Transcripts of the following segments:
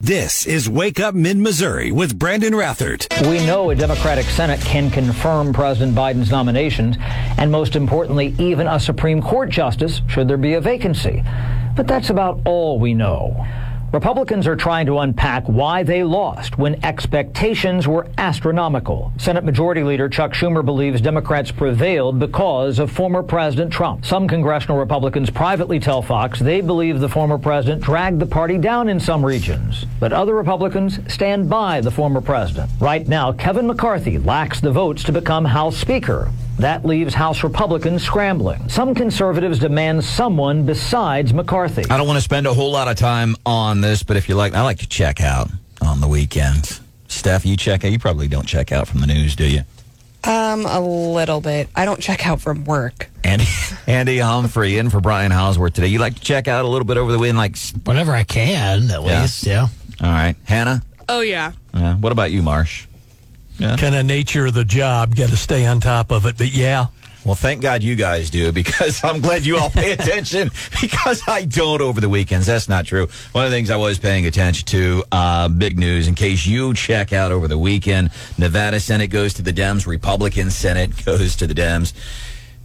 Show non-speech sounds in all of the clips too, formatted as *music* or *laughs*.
This is Wake Up Mid Missouri with Brandon Rathert. We know a Democratic Senate can confirm President Biden's nominations, and most importantly, even a Supreme Court justice should there be a vacancy. But that's about all we know. Republicans are trying to unpack why they lost when expectations were astronomical. Senate Majority Leader Chuck Schumer believes Democrats prevailed because of former President Trump. Some congressional Republicans privately tell Fox they believe the former president dragged the party down in some regions. But other Republicans stand by the former president. Right now, Kevin McCarthy lacks the votes to become House Speaker. That leaves House Republicans scrambling. Some conservatives demand someone besides McCarthy. I don't want to spend a whole lot of time on this, but if you like, I like to check out on the weekends. Steph, you check out. You probably don't check out from the news, do you? Um, a little bit. I don't check out from work. Andy, *laughs* Andy Humphrey in for Brian Houseworth today. You like to check out a little bit over the weekend, like whenever I can, at Yeah. least. Yeah. all right, Hannah. Oh yeah. Yeah. what about you, Marsh? Kind of nature of the job. Got to stay on top of it. But yeah, Well, thank God you guys do because *laughs* I'm glad you all pay attention because I don't over the weekends. That's not true. One of the things I was paying attention to, uh, big news in case you check out over the weekend, Nevada Senate goes to the Dems, Republican Senate *laughs* goes to the Dems.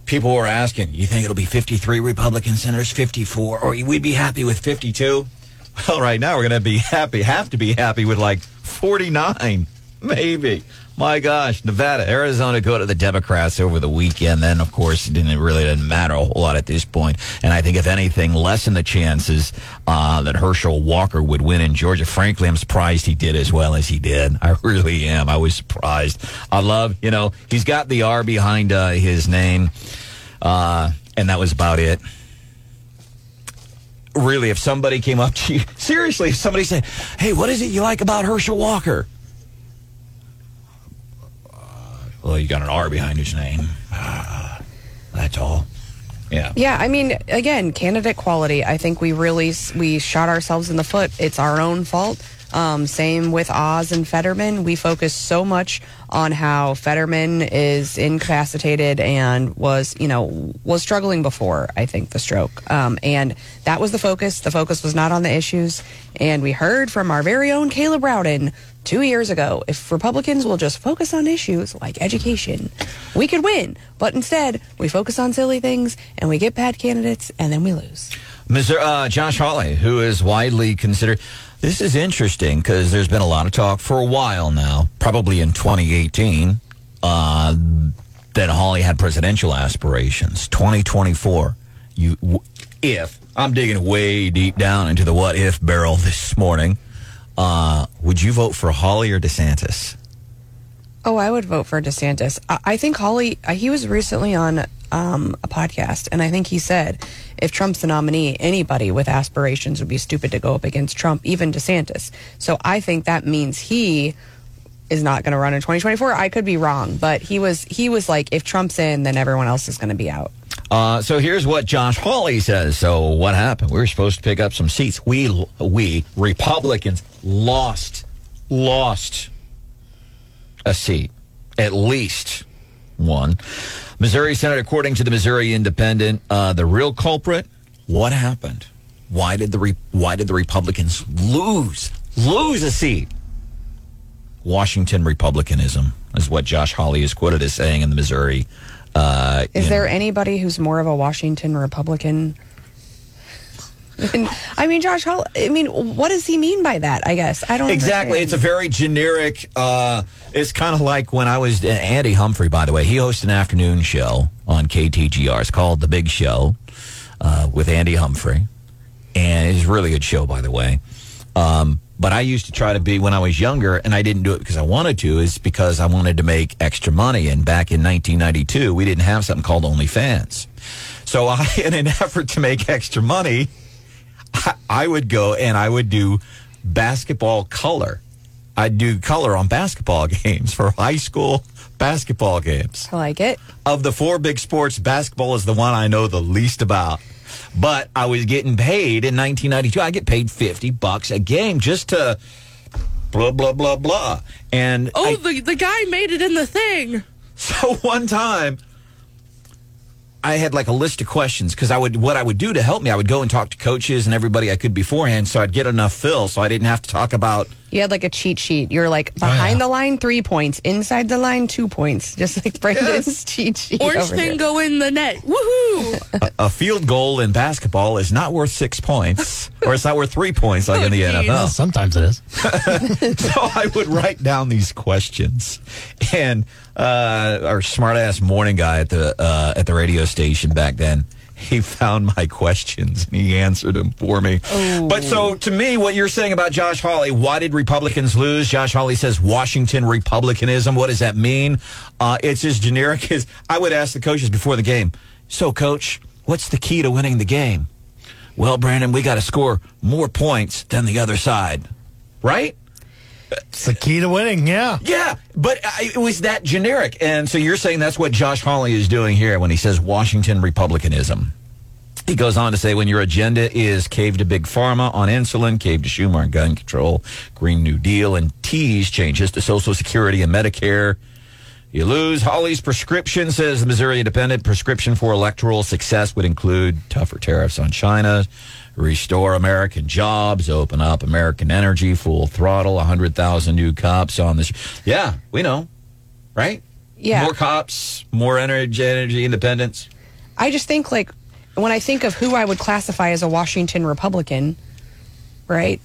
People were asking, you think it'll be 53 Republican senators, 54, or we'd be happy with 52? Well, right now we're going to be happy, have to be happy with like 49, maybe. My gosh, Nevada, Arizona go to the Democrats over the weekend. Then, of course, it really didn't matter a whole lot at this point. And I think, if anything, lessen the chances uh, that Herschel Walker would win in Georgia. Frankly, I'm surprised he did as well as he did. *laughs* I really am. I was surprised. I love, you know, he's got the R behind uh, his name, uh, and that was about it really, if somebody came up to you, *laughs* seriously, if somebody said, "Hey, what is it you like about Herschel Walker?" Uh, well, you got an R behind his name. Uh, that's all. Yeah. Yeah, I mean, again, candidate quality. I think we really we shot ourselves in the foot. It's our own fault. Um, same with Oz and Fetterman. We focus so much on how Fetterman is incapacitated and was, you know, was struggling before. I think the stroke, um, and that was the focus. The focus was not on the issues. And we heard from our very own Caleb Rowden two years ago. If Republicans will just focus on issues like education, we could win. But instead, we focus on silly things and we get bad candidates and then we lose. Mr. Uh, Josh Hawley, who is widely considered. This is interesting because there's been a lot of talk for a while now, probably in 2018, uh, that Hawley had presidential aspirations. 2024, you, if I'm digging way deep down into the what if barrel *laughs* this morning, uh, would you vote for Hawley or DeSantis? Oh, I would vote for DeSantis. I, I think Hawley, uh, he was recently on um, a podcast, and I think he said if Trump's the nominee, anybody with aspirations would be stupid to go up against Trump, even DeSantis. So I think that means he is not going to run in 2024. I could be wrong, but he was he was like, if Trump's in, then everyone else is going to be out. Uh, so here's what Josh Hawley says. So what happened? We were supposed to pick up some seats. We we Republicans lost lost a seat, at least one. Missouri Senate, according to the Missouri Independent, uh, the real culprit. What happened? Why did the Re- why did the Republicans lose lose a seat? Washington Republicanism is what Josh Hawley is quoted as saying in the Missouri. Uh, Is there know. anybody who's more of a Washington Republican? *laughs* And, I mean, Josh Hall. I mean, what does he mean by that? I guess I don't Exactly. It's a very generic. Uh, it's kind of like when I was Andy Humphrey. By the way, he hosts an afternoon show on KTGR. It's called The Big Show uh, with Andy Humphrey, and it's a really good show, by the way. Um, but I used to try to be when I was younger, and I didn't do it because I wanted to. Is because I wanted to make extra money. And back in 1992, we didn't have something called OnlyFans. So I, *laughs* in an effort to make extra money, I, I would go and I would do basketball color. I'd do color on basketball *laughs* games for high school basketball games. I like it. Of the four big sports, basketball is the one I know the least about. But I was getting paid in 1992. I get paid 50 bucks a game just to blah, blah, blah, blah. And Oh, I- the the guy made it in the thing. *laughs* so one time, I had like a list of questions because I would what I would do to help me, I would go and talk to coaches and everybody I could beforehand, so I'd get enough fill, so I didn't have to talk about. You had like a cheat sheet. You're like behind yeah. the line, three points. Inside the line, two points. *laughs* Just like Brandon's cheat sheet. Orange over here. go in the net. Woohoo! A field goal in basketball is not worth six points, or it's not worth three points like in the *laughs* Oh, geez. Well, NFL. sometimes it is. *laughs* so I would write down these questions, and uh, our smart ass morning guy at the uh, at the radio station back then. He found my questions and he answered them for me. But so to me, what you're saying about Josh Hawley, why did Republicans lose? Josh Hawley says Washington Republicanism. What does that mean? Uh, it's as generic *laughs* as I would ask the coaches before the game. So, coach, what's the key to winning the game? Well, Brandon, we got to score more points than the other side, right? It's the key to winning. Yeah. Yeah, but it was that generic. And so you're saying that's what Josh Hawley is doing here when he says Washington Republicanism. He goes on to say when your agenda is cave to big pharma on insulin, cave to Schumer on gun control, Green New Deal, and tease changes to Social Security and Medicare, you lose. Hawley's prescription says the Missouri Independent prescription for electoral success would include tougher tariffs on China, restore American jobs, open up American energy, full throttle, 100,000 new cops on this. Yeah, we know, right? Yeah. More cops, more energy, energy independence. I just think like when I think of who I would classify as a Washington Republican, right?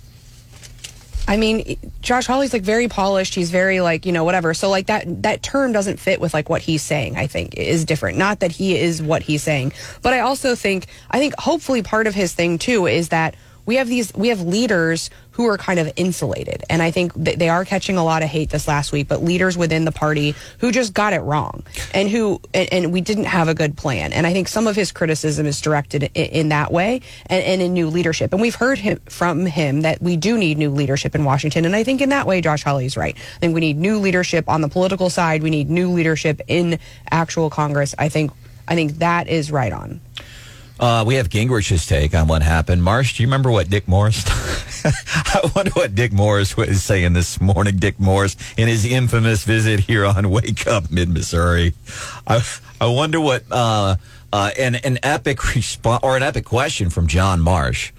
I mean, Josh Hawley's like very polished. He's very like you know whatever. So like that that term doesn't fit with like what he's saying. I think is different. Not that he is what he's saying, but I also think I think hopefully part of his thing too is that we have these we have leaders who are kind of insulated and i think th- they are catching a lot of hate this last week but leaders within the party who just got it wrong and who and, and we didn't have a good plan. And i think some of his criticism is directed in, in that way and, and in new leadership. And we've heard him from him that we do need new leadership in washington. And i think in that way josh hawley's right. I think we need new leadership on the political side. We need new leadership in actual congress. I think i think that is right on Uh, we have Gingrich's take on what happened. Marsh, do you remember what Dick Morris? *laughs* I wonder what Dick Morris was saying this morning. Dick Morris in his infamous visit here on Wake Up Mid Missouri. I I wonder what uh, uh, an an epic response or an epic question from John Marsh.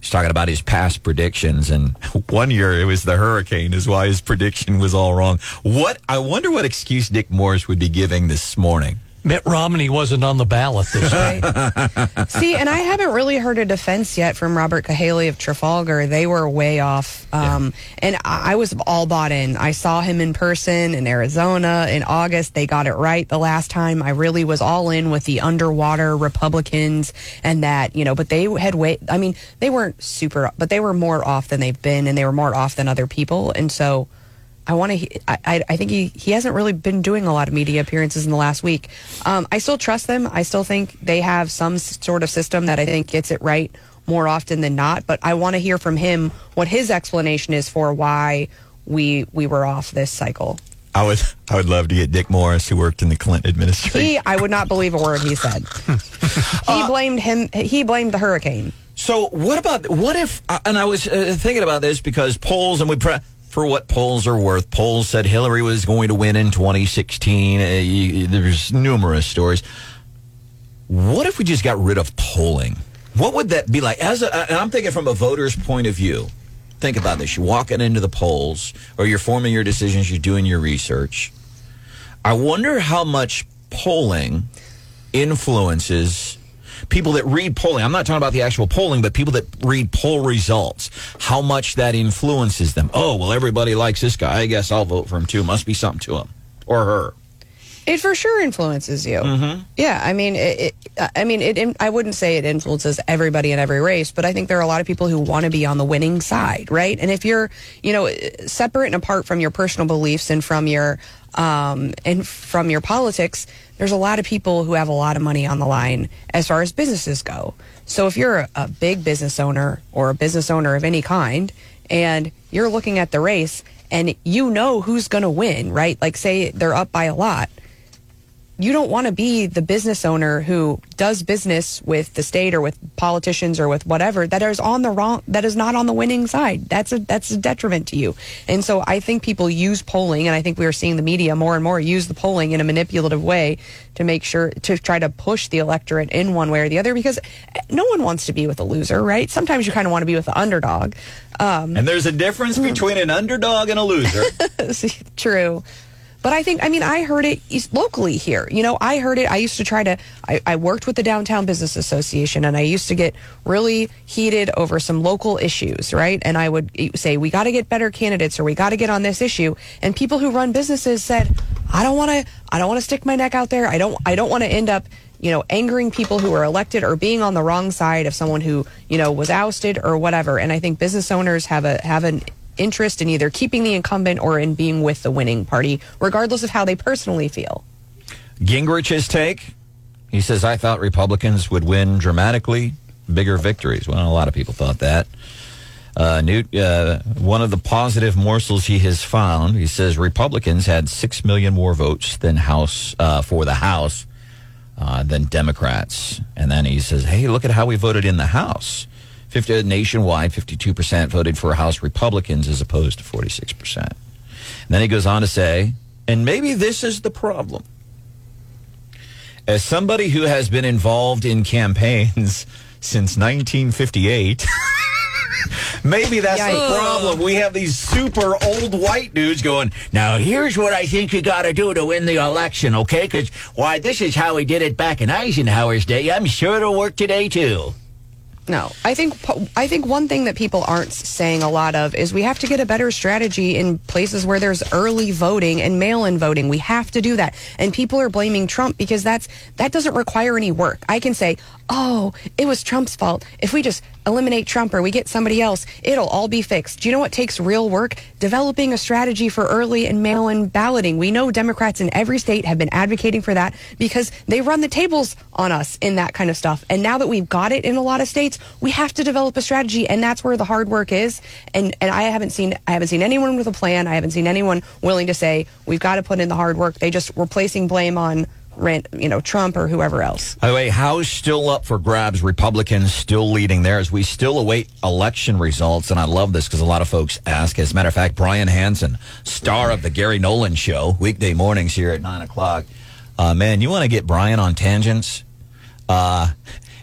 He's talking about his past predictions, and *laughs* one year it was the hurricane, is why his prediction was all wrong. What I wonder what excuse Dick Morris would be giving this morning. Mitt Romney wasn't on the ballot this time. *laughs* See, and I haven't really heard a defense yet from Robert Cahaly of Trafalgar. They were way off. Um, And I I was all bought in. I saw him in person in Arizona in August. They got it right the last time. I really was all in with the underwater Republicans and that, you know, but they had way, I mean, they weren't super, but they were more off than they've been and they were more off than other people. And so, I want to. I, I I think he he hasn't really been doing a lot of media appearances in the last week. Um, I still trust them. I still think they have some sort of system that I think gets it right more often than not. But I want to hear from him what his explanation is for why we we were off this cycle. I would I would love to get Dick Morris, who worked in the Clinton administration. He, I would not believe a word he said. *laughs* he blamed him. He blamed the hurricane. So what about what if? uh, And I was uh, thinking about this because polls, and we pre- for what polls are worth. Polls said Hillary was going to win in 2016. Uh, there's numerous stories. What if we just got rid of polling? What would that be like? As a, and I'm thinking from a voter's point of view. Think about this: you're walking into the polls, or you're forming your decisions, you're doing your research. I wonder how much polling influences people that read polling. I'm not talking about the actual polling, but people that read poll results. How much that influences them. Oh, well, everybody likes this guy. I guess I'll vote for him too. Must be something to him or her. It for sure influences you. Mm-hmm. Yeah, I mean, it, it, I mean, it. I wouldn't say it influences everybody in every race, but I think there are a lot of people who want to be on the winning side, right? And if you're, you know, separate and apart from your personal beliefs and from your, um, and from your politics, there's a lot of people who have a lot of money on the line as far as businesses go. So if you're a, a big business owner or a business owner of any kind, and you're looking at the race and you know who's going to win, right? Like say they're up by a lot you don't want to be the business owner who does business with the state or with politicians or with whatever that is on the wrong that is not on the winning side. That's a that's a detriment to you. And so I think people use polling and I think we are seeing the media more and more use the polling in a manipulative way to make sure to try to push the electorate in one way or the other because no one wants to be with a loser, right? Sometimes you kind of want to be with the underdog. Um, And there's a difference between an underdog and a loser. *laughs* True. But I think, I mean, I heard it locally here. You know, I heard it. I used to try to, I, I worked with the Downtown Business Association and I used to get really heated over some local issues, right? And I would say, we got to get better candidates or we got to get on this issue. And people who run businesses said, I don't want to, I don't want to stick my neck out there. I don't, I don't want to end up, you know, angering people who are elected or being on the wrong side of someone who, you know, was ousted or whatever. And I think business owners have a, have an interest in either keeping the incumbent or in being with the winning party, regardless of how they personally feel. Gingrich's take. He says, I thought Republicans would win dramatically bigger victories. Well, a lot of people thought that. Uh, Newt, uh, one of the positive morsels he has found, he says Republicans had 6 million more votes than House uh, for the House uh, than Democrats. And then he says, hey, look at how we voted in the House. 50, uh, nationwide, 52% voted for House Republicans as opposed to 46%. And then he goes on to say, and maybe this is the problem. As somebody who has been involved in campaigns *laughs* since 1958, *laughs* maybe that's the problem. We have these super old white dudes going, now here's what I think you got to do to win the election, okay? Because, why, this is how we did it back in Eisenhower's day. I'm sure it'll work today, too. No, I think I think one thing that people aren't saying a lot of is we have to get a better strategy in places where there's early voting and mail-in voting. We have to do that, and people are blaming Trump because that's that doesn't require any work. I can say, "Oh, it was Trump's fault." If we just eliminate Trump or we get somebody else, it'll all be fixed. Do you know what takes real work? Developing a strategy for early and mail-in balloting. We know Democrats in every state have been advocating for that because they run the tables on us in that kind of stuff. And now that we've got it in a lot of states, we have to develop a strategy and that's where the hard work is. And and I haven't seen I haven't seen anyone with a plan. I haven't seen anyone willing to say we've got to put in the hard work. They just were placing blame on you know, Trump or whoever else. By the way, House still up for grabs. Republicans still leading there as we still await election results. And I love this because a lot of folks ask. As a matter of fact, Brian Hansen, star of the Gary Nolan Show, weekday mornings here at 9 o'clock. Uh, man, you want to get Brian on tangents? Uh,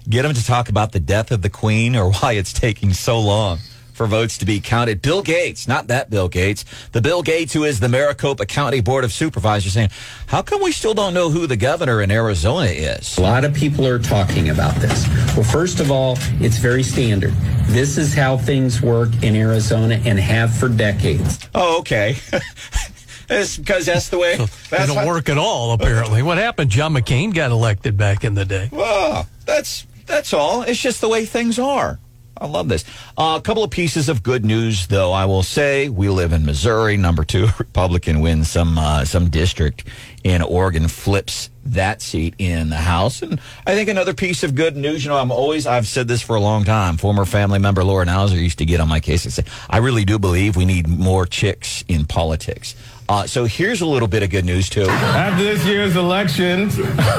get him to talk about the death of the Queen or why it's taking so long for votes to be counted. Bill Gates, not that Bill Gates, the Bill Gates who is the Maricopa County Board of Supervisors saying, how come we still don't know who the governor in Arizona is? A lot of people are talking about this. Well, first of all, it's very standard. This is how things work in Arizona and have for decades. Oh, okay. *laughs* it's because that's the way. It That's don't how- work at all, apparently. What happened? John McCain got elected back in the day. Well, that's that's all. It's just the way things are. I love this. Uh, a couple of pieces of good news, though. I will say we live in Missouri. Number two, *laughs* Republican wins some uh, some district in Oregon, flips that seat in the House. And I think another piece of good news. You know, I'm always I've said this for a long time. Former family member Laura Nauser used to get on my case and say, "I really do believe we need more chicks in politics." Uh, so here's a little bit of good news too. After this year's election,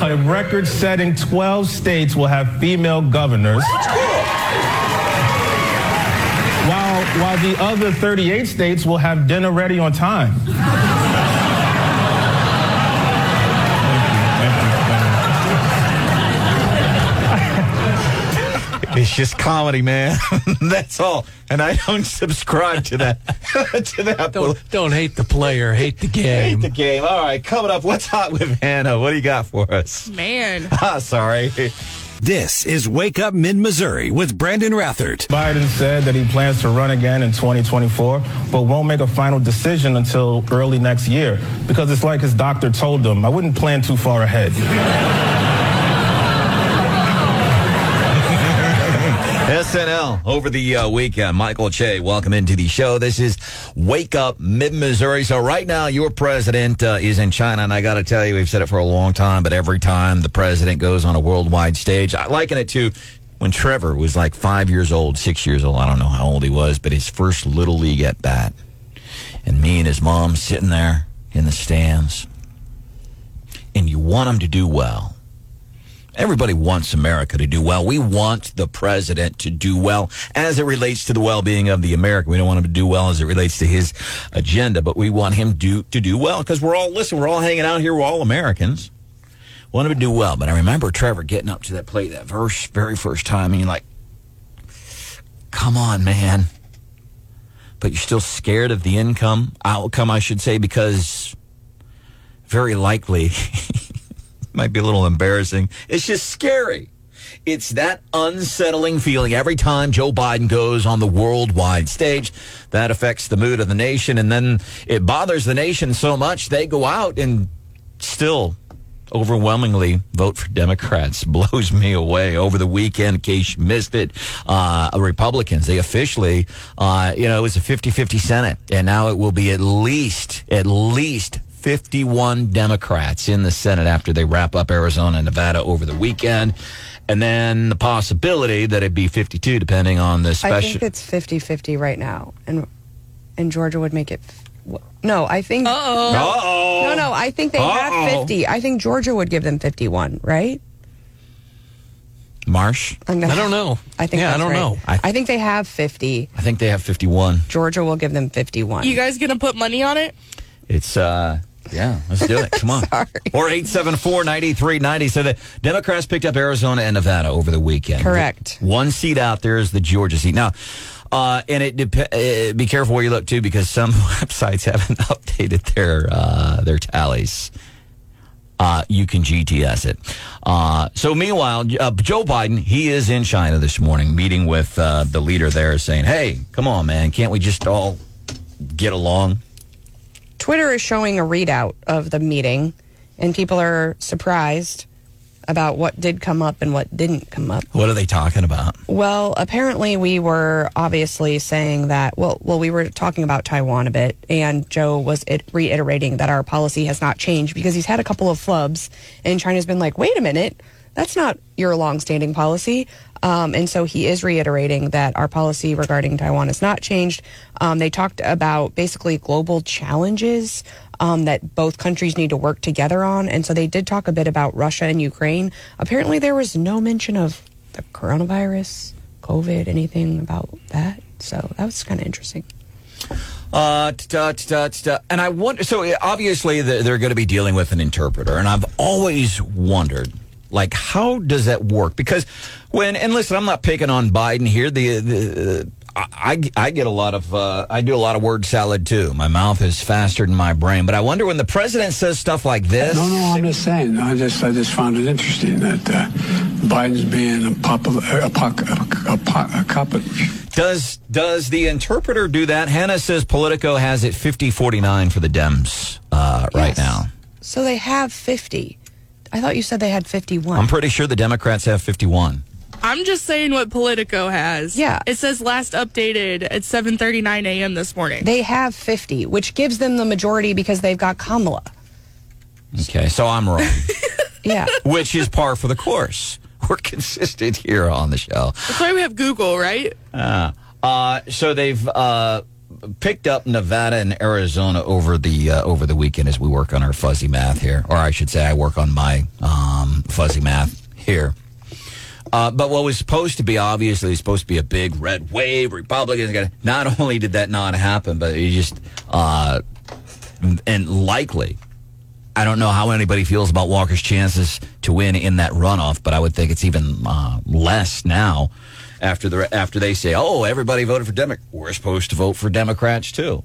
a record setting 12 states will have female governors. While, while the other 38 states will have dinner ready on time. *laughs* Thank you, thank you. It's just comedy, man. *laughs* That's all. And I don't subscribe to that. *laughs* to that. Don't, don't hate the player, hate the game. hate the game. All right, coming up. What's hot with Hannah? What do you got for us? Man. Ah, sorry. This is Wake Up Mid Missouri with Brandon Rathert. Biden said that he plans to run again in 2024, but won't make a final decision until early next year because it's like his doctor told him, I wouldn't plan too far ahead. *laughs* SNL over the uh, weekend. Michael Che, welcome into the show. This is Wake Up Mid Missouri. So right now, your president uh, is in China, and I got to tell you, we've said it for a long time, but every time the president goes on a worldwide stage, I liken it to when Trevor was like five years old, six years old. I don't know how old he was, but his first little league at bat, and me and his mom sitting there in the stands and you want him to do well. Everybody wants America to do well. We want the president to do well as it relates to the well-being of the American. We don't want him to do well as it relates to his agenda, but we want him do, to do well because we're all, listen, we're all hanging out here. We're all Americans. We Want him to do well. But I remember Trevor getting up to that plate that verse very first time and you're like, come on, man. But you're still scared of the income outcome, I should say, because very likely *laughs* might be a little embarrassing. It's just scary. It's that unsettling feeling every time Joe Biden goes on the worldwide stage. That affects the mood of the nation. And then it bothers the nation so much they go out and still overwhelmingly vote for Democrats. *laughs* Blows me away. Over the weekend, in case you missed it, uh, Republicans, they officially, uh, you know, it was a 50-50 Senate. And now it will be at least, at least 51 Democrats in the Senate after they wrap up Arizona and Nevada over the weekend. And then the possibility that it'd be 52 depending on the special. I think it's 50-50 right now, and and Georgia would make it. f- No, I think. Uh-oh. Uh-oh. No, no, I think they Uh-oh. have 50. I think Georgia would give them 51, right? Marsh? I'm gonna- I don't know. *laughs* I think Yeah, I don't right. know. I- I think they have 50. I think they have 51. Georgia will give them 51. You guys gonna put money on it? It's uh yeah, let's do it. Come on. *laughs* Or 874-9390. So the Democrats picked up Arizona and Nevada over the weekend. Correct. One seat out there is the Georgia seat. Now, uh, and it dep- uh, be careful where you look too because some *laughs* websites haven't *laughs* updated their uh, their tallies. Uh, you can GTS it. Uh, so meanwhile, uh, Joe Biden, he is in China this morning meeting with uh, the leader there saying, hey, come on, man, can't we just all get along? Twitter is showing a readout of the meeting, and people are surprised about what did come up and what didn't come up. What are they talking about? Well, apparently we were obviously saying that. Well, well, we were talking about Taiwan a bit, and Joe was it, reiterating that our policy has not changed because he's had a couple of flubs, and China's been like, "Wait a minute, that's not your longstanding policy." Um, and so he is reiterating that our policy regarding Taiwan has not changed. Um, they talked about basically global challenges um, that both countries need to work together on. And so they did talk a bit about Russia and Ukraine. Apparently, there was no mention of the coronavirus, COVID, anything about that. So that was kind of interesting. Uh, ta- ta- ta- ta- and I wonder. So obviously they're going to be dealing with an interpreter, and I've always wondered, like, how does that work? Because when and listen, I'm not picking on Biden here. The, the I, I get a lot of uh, I do a lot of word salad too. My mouth is faster than my brain. But I wonder when the president says stuff like this. No, no, I'm just saying. I just, I just found it interesting that uh, Biden's being a popular, a, poc- a, a, po- a cop. Does does the interpreter do that? Hannah says Politico has it 50-49 for the Dems uh, right Yes. now. So they have 50. I thought you said they had 51. I'm pretty sure the Democrats have 51. I'm just saying what Politico has. Yeah. It says last updated at 7:39 a.m. this morning. they have 50, which gives them the majority because they've got Kamala. Okay, so I'm wrong. *laughs* Yeah. which is par for the course. We're consistent here on the show. That's why we have Google, right? Uh, uh, so they've uh, picked up Nevada and Arizona over the uh, over the weekend as we work on our fuzzy math here, or I should say, I work on my um, fuzzy math here. Uh, but what was supposed to be obviously supposed to be a big red wave, Republicans. Not *laughs* only did that not happen, but it just uh, and likely I don't know how anybody feels about Walker's chances to win in that runoff, but I would think it's even uh, less now after the after they say, "Oh, everybody voted for Democrat. We're supposed to vote for Democrats too."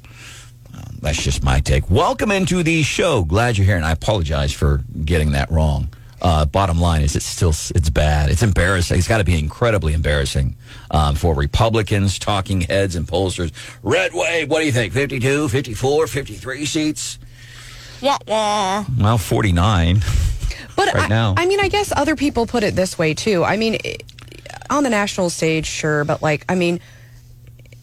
Um, that's just my take. Welcome into the show. Glad you're here, and I apologize for getting that wrong. Uh, bottom line is, it's still it's bad. It's embarrassing. It's got to be incredibly embarrassing um, for Republicans, talking heads, and pollsters. Red wave. What do you think? 52, 54, 53 seats. Wah wah. Well, 49. But Right I, now. I mean, I guess other people put it this way too. I mean, on the national stage, sure, but like, I mean,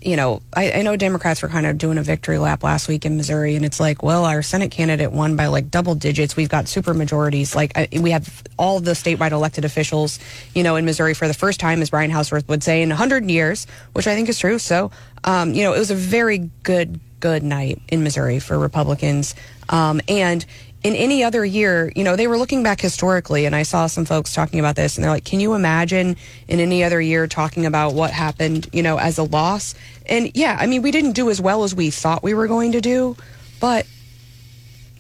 you know, I, I know Democrats were kind of doing a victory lap last week in Missouri, and it's like, well, our Senate candidate won by like double digits. We've got super majorities. Like, I, we have all the statewide elected officials, you know, in Missouri for the first time, as Brian Houseworth would say, in 100 years, which I think is true. So, um, you know, it was a very good good night in Missouri for Republicans. Um, and in any other year, you know, they were looking back historically, and I saw some folks talking about this, and they're like, can you imagine in any other year talking about what happened, you know, as a loss? And yeah, I mean, we didn't do as well as we thought we were going to do, but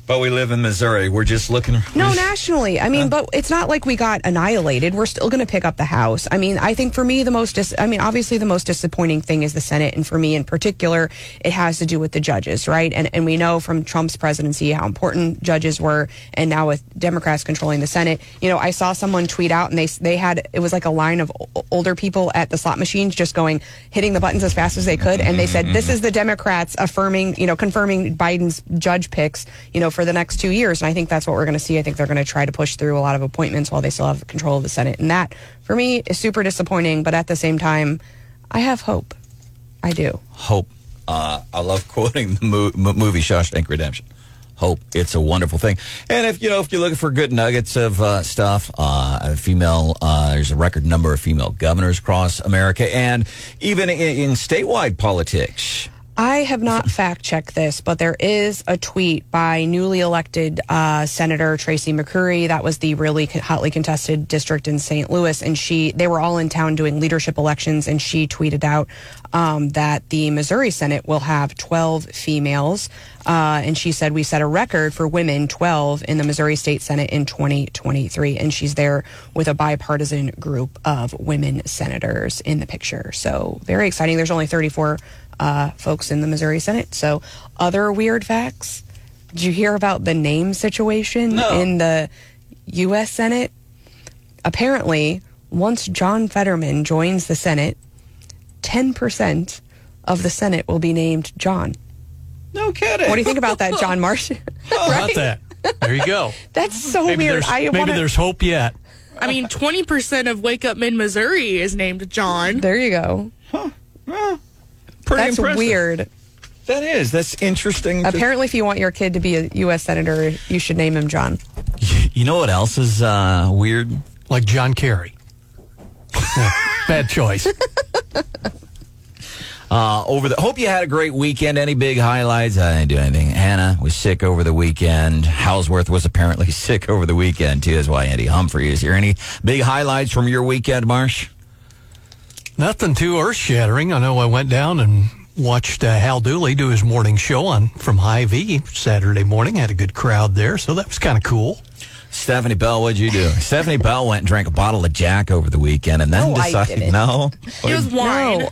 But we live in Missouri. We're just looking. no, nationally. I mean, but it's not like we got annihilated. We're still going to pick up the House. I mean, I think for me, the most, dis- I mean, obviously the most disappointing thing is the Senate. And for me in particular, it has to do with the judges, right? And, and we know from Trump's presidency how important judges were. And now with Democrats controlling the Senate, you know, I saw someone tweet out and they, they had, it was like a line of older people at the slot machines just going, hitting the buttons as fast as they could. And they said, this is the Democrats affirming, you know, confirming Biden's judge picks, you know, for the next two years. And I think that's what we're going to see. I think they're going to try to push through a lot of appointments while they still have control of the Senate. And that, for me, is super disappointing. But at the same time, I have hope. I do. Hope. Uh, I love *laughs* quoting the mo- mo- movie Shawshank Redemption. Hope. It's a wonderful thing. And if you know, if you're looking for good nuggets of uh, stuff, uh, female, uh, there's a record number of female governors across America, and even in, in statewide politics. I have not fact checked this, but there is a tweet by newly elected uh, Senator Tracy McCreery. That was the really hotly contested district in St. Louis, and she they were all in town doing leadership elections, and she tweeted out um, that the Missouri Senate will have 12 females, uh, and she said we set a record for women 12 in the Missouri State Senate in 2023, and she's there with a bipartisan group of women senators in the picture. So very exciting. There's only 34 uh, folks in the Missouri Senate. So, other weird facts. Did you hear about the name situation in the U.S. Senate? Apparently, once John Fetterman joins the Senate, 10% of the Senate will be named John. No kidding. What do you think about that, *laughs* John Marsh? How about that? There you go. *laughs* That's so maybe weird. There's, I maybe wanna- there's hope yet. I mean, 20% of Wake Up Mid Missouri is named John. There you go. Pretty That's impressive. weird. That is. That's interesting. to- Apparently, if you want your kid to be a U.S. Senator, you should name him John. you know what else is uh, weird? Like John Kerry. Yeah, bad choice. *laughs* Uh, over the hope you had a great weekend. Any big highlights? I didn't do anything. Hannah was sick over the weekend. Houseworth was apparently *laughs* sick over the weekend too. That's why Andy Humphrey is here. Any big highlights from your weekend, Marsh? Nothing too earth shattering. I know I went down and watched uh, Hal Dooley do his morning show on from Hy-Vee Saturday morning. Had a good crowd there, so that was kind of cool. Stephanie Bell, what'd you do? *laughs* Stephanie Bell went and drank a bottle of Jack over the weekend, and then No, decided *laughs* no. It was wine. No.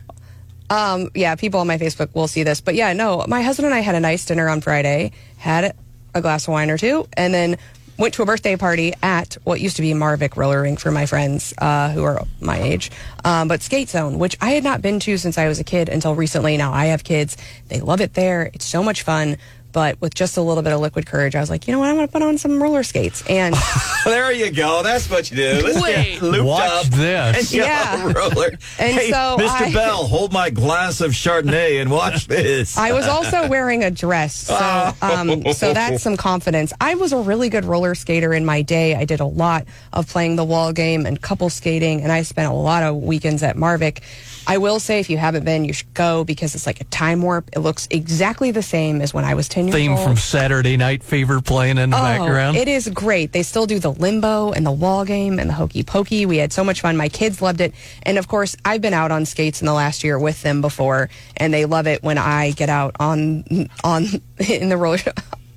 Um, yeah, people on my Facebook will see this. But yeah, no, my husband and I had a nice dinner on Friday, had a glass of wine or two, and then went to a birthday party at what used to be Marvick Roller Rink for my friends uh, who are my age, um, but Skate Zone, which I had not been to since I was a kid until recently. Now I have kids. They love it there. It's so much fun. But with just a little bit of liquid courage, I was like, you know what? I'm going to put on some roller skates. And *laughs* there you go. That's what you do. Let's Wait. get looped Watch up this. *laughs* and Yeah. roller. And hey, so Mr. I- Bell, hold my glass of Chardonnay and watch *laughs* this. I was also wearing a dress, so um, so that's some confidence. I was a really good roller skater in my day. I did a lot of playing the wall game and couple skating, and I spent a lot of weekends at Marvick. I will say, if you haven't been, you should go because it's like a time warp. It looks exactly the same as when I was ten years Theme old. from Saturday Night Fever playing in the Oh, background. It is great. They still do the limbo and the wall game and the hokey pokey. We had so much fun. My kids loved it. And of course, I've been out on skates in the last year with them before, and they love it when I get out on on *laughs* in the roller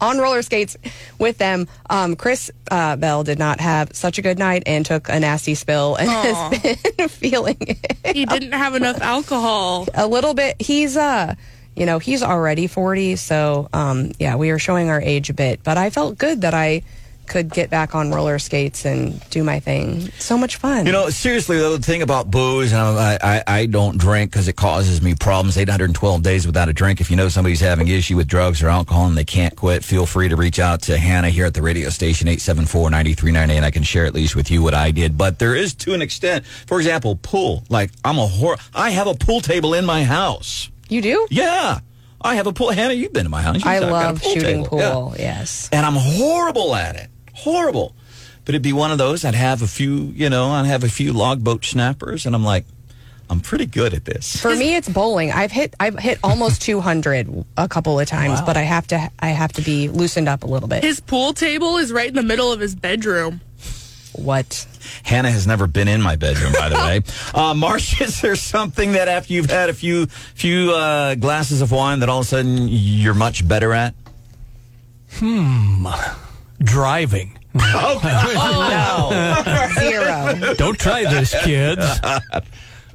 on roller skates with them. Um, Chris uh, Bell did not have such a good night and took a nasty spill and Aw. has been *laughs* feeling it He didn't have *laughs* enough alcohol. a little bit. He's uh, you know, he's already forty, so um, yeah, we are showing our age a bit. But I felt good that I could get back on roller skates and do my thing. So much fun. You know, seriously, though, the thing about booze, and I, I, I don't drink because it causes me problems. 812 days without a drink. If you know somebody's having issue with drugs or alcohol and they can't quit, feel free to reach out to Hannah here at the radio station, 874-9398, and I can share at least with you what I did. But there is to an extent, for example, pool. Like, I'm a hor- I have a pool table in my house. you do? Yeah. I have a pool. Hannah, you've been to my house. You've I love pool shooting table. Yeah pool. Yes. and I'm horrible at it. Horrible. But it'd be one of those. I'd have a few, you know, I'd have a few logboat snappers, and I'm like, I'm pretty good at this. For me, it's bowling. I've hit I've hit almost *laughs* 200 a couple of times, but I have to I have to be loosened up a little bit. His pool table is right in the middle of his bedroom. What? Hannah has never been in my bedroom, by the way. *laughs* Uh, Marsh, is there something that after you've had a few few uh, glasses of wine that all of a sudden you're much better at? Hmm. Driving. Oh, Zero. Don't try this, kids.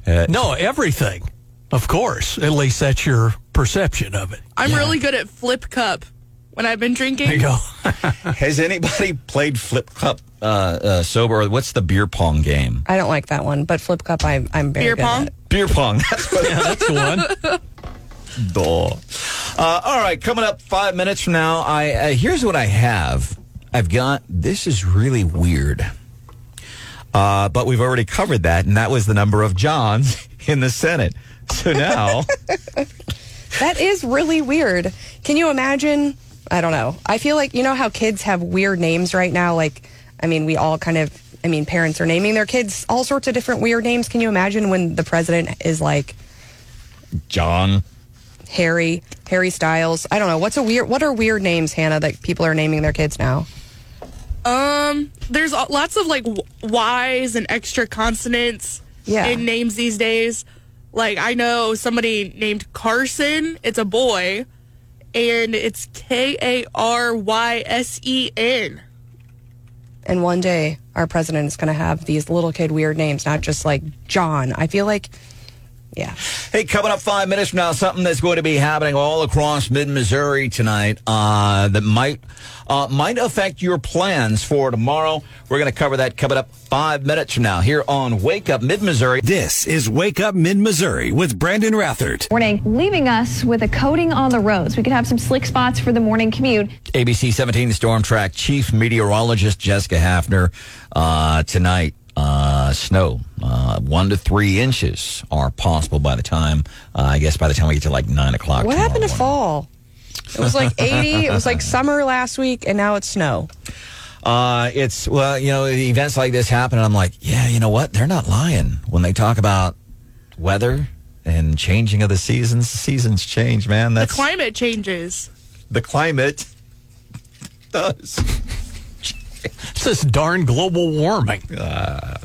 *laughs* no, everything. Of course. At least that's your perception of it. I'm really good at flip cup when I've been drinking. There you go. *laughs* Has anybody played flip cup uh, uh, sober? What's the beer pong game? I don't like that one, but flip cup I'm I'm very Beer good pong? at. Beer pong. *laughs* That's what Yeah, that's the one. Duh. Uh, all right, coming up five minutes from now, I uh, here's what I have. I've got this is really weird, uh, but we've already covered that, and that was the number of Johns *laughs* in the Senate. So now, *laughs* That is really weird. Can you imagine? I don't know. I feel like you know how kids have weird names right now. Like, I mean, we all kind of. I mean, parents are naming their kids all sorts of different weird names. Can you imagine when the president is like John. Harry, Harry Styles? I don't know. What's a weird? What are weird names, Hannah, that people are naming their kids now? Um, there's lots of like Y's and extra consonants Yeah. in names these days. Like I know somebody named Carson. It's a boy, and it's K A R Y S E N. And one day, our president is going to have these little kid weird names, not just like John. I feel like, yeah. Hey, coming up five minutes from now, something that's going to be happening all across mid Missouri tonight uh, that might uh, might affect your plans for tomorrow. We're going to cover that coming up five minutes from now here on Wake Up Mid Missouri. This is Wake Up Mid Missouri with Brandon Rathert. Morning, leaving us with a coating on the roads. We could have some slick spots for the morning commute. ABC 17 Storm Track Chief Meteorologist Jessica Hafner uh, tonight. Uh, snow, uh, one to three inches are possible by the time, uh, I guess, by the time we get to like nine o'clock. What happened to morning. fall? It was like 80. it was like *laughs* summer last week, and now it's snow. Uh, it's well, you know, events like this happen, and I'm like, yeah, you know what? They're not lying when they talk about weather and changing of the seasons. The seasons change, man. The That's climate changes. the climate *laughs* does. It's *laughs* this darn global warming. Uh,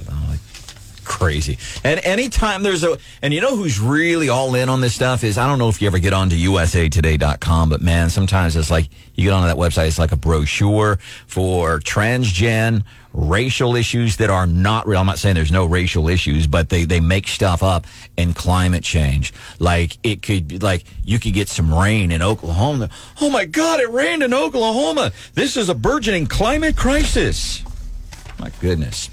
crazy. And anytime there's a, and you know who's really all in on this stuff is, I don't know if you ever get onto usatoday.com, but man, sometimes it's like, you get onto that website, it's like a brochure for transgen, racial issues that are not real. I'm not saying there's no racial issues, but they, they make stuff up and climate change. Like it could be like, you could get some rain in Oklahoma. Oh my God, it rained in Oklahoma. This is a burgeoning climate crisis. My goodness.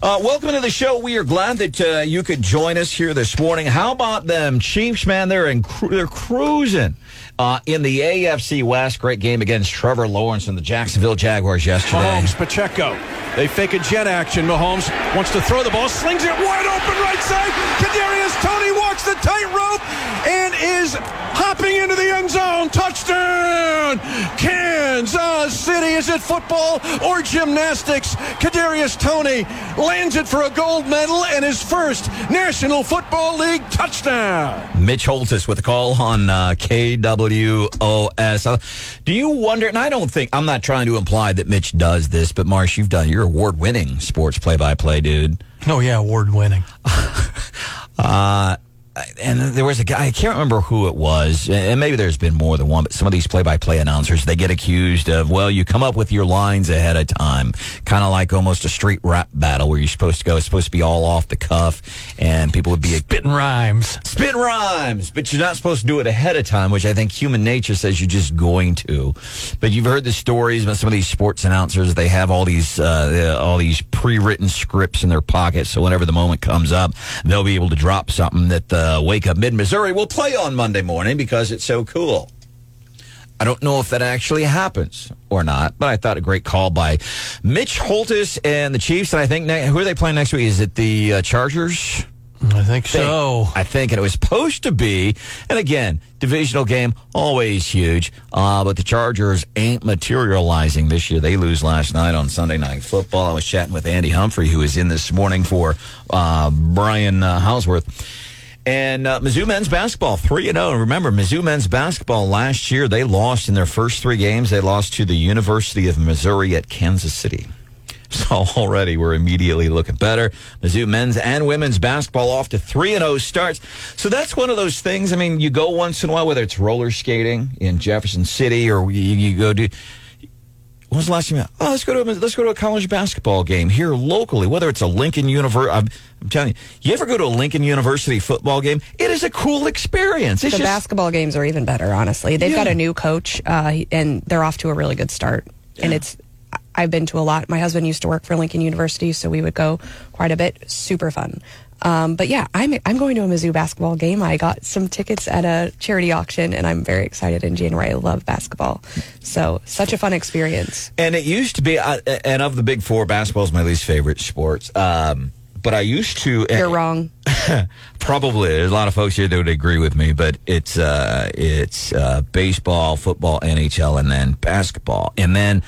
Uh, welcome to the show. We are glad that uh, you could join us here this morning. How about them Chiefs, man? They're in, cru- they're cruising uh, in the AFC West. Great game against Trevor Lawrence and the Jacksonville Jaguars yesterday. Mahomes, Pacheco. They fake a jet action. Mahomes wants to throw the ball, slings it wide open right side. Kadarius Toney walks the tightrope and is hopping into the end zone. Touchdown! Kansas City. Is it football or gymnastics? Kadarius Toney lands it for a gold medal and his first National Football League touchdown. Mitch Holthus with a call on uh, KWOS. Uh, do you wonder, and I don't think, I'm not trying to imply that Mitch does this, but Marsh, you've done, you're award winning sports play by play, dude. Oh, yeah, award winning. *laughs* Uh, and there was a guy, I can't remember who it was, and maybe there's been more than one, but some of these play by play announcers, they get accused of, well, you come up with your lines ahead of time, kind of like almost a street rap battle where you're supposed to go, it's supposed to be all off the cuff, and people would be spitting rhymes. Spit rhymes, but you're not supposed to do it ahead of time, which I think human nature says you're just going to. But you've heard the stories about some of these sports announcers. They have all these uh, all these pre-written scripts in their pockets, so whenever the moment comes up, they'll be able to drop something that the Wake Up Mid Missouri will play on Monday morning because it's so cool. I don't know if that actually happens or not, but I thought a great call by Mitch Holthus and the Chiefs. And I think ne- who are they playing next week? Is it the uh, Chargers? I think so. I think, and it was supposed to be. And again, divisional game, always huge. Uh, but the Chargers ain't materializing this year. They lose last night on Sunday Night Football. I was chatting with Andy Humphrey, who is in this morning for uh, Brian uh. And uh, Mizzou men's basketball, 3 and 0. Remember, Mizzou men's basketball last year, they lost in their first three games. They lost to the University of Missouri at Kansas City. *laughs* So already we're immediately looking better. Mizzou men's and women's basketball off to 3 and 0 starts. So that's one of those things. I mean, you go once in a while, whether it's roller skating in Jefferson City or you, you go to. When was the last time? You, oh, let's go to a, let's go to a college basketball game here locally. Whether it's a Lincoln University, I'm, I'm telling you, you ever go to a Lincoln University football game? It is a cool experience. It's the just, basketball games are even better, honestly. They've got a new coach, uh, and they're off to a really good start. And it's, I've been to a lot. My husband used to work for Lincoln University, so we would go quite a bit. Super fun. Um, but yeah, I'm I'm going to a Mizzou basketball game. I got some tickets at a charity auction, and I'm very excited in January. I love basketball, so such a fun experience. And it used to be, uh, and of the big four, basketball is my least favorite sports. Um, but I used to. You're wrong. *laughs* Probably there's a lot of folks here that would agree with me, but it's uh, it's uh, baseball, football, NHL, and then basketball, and then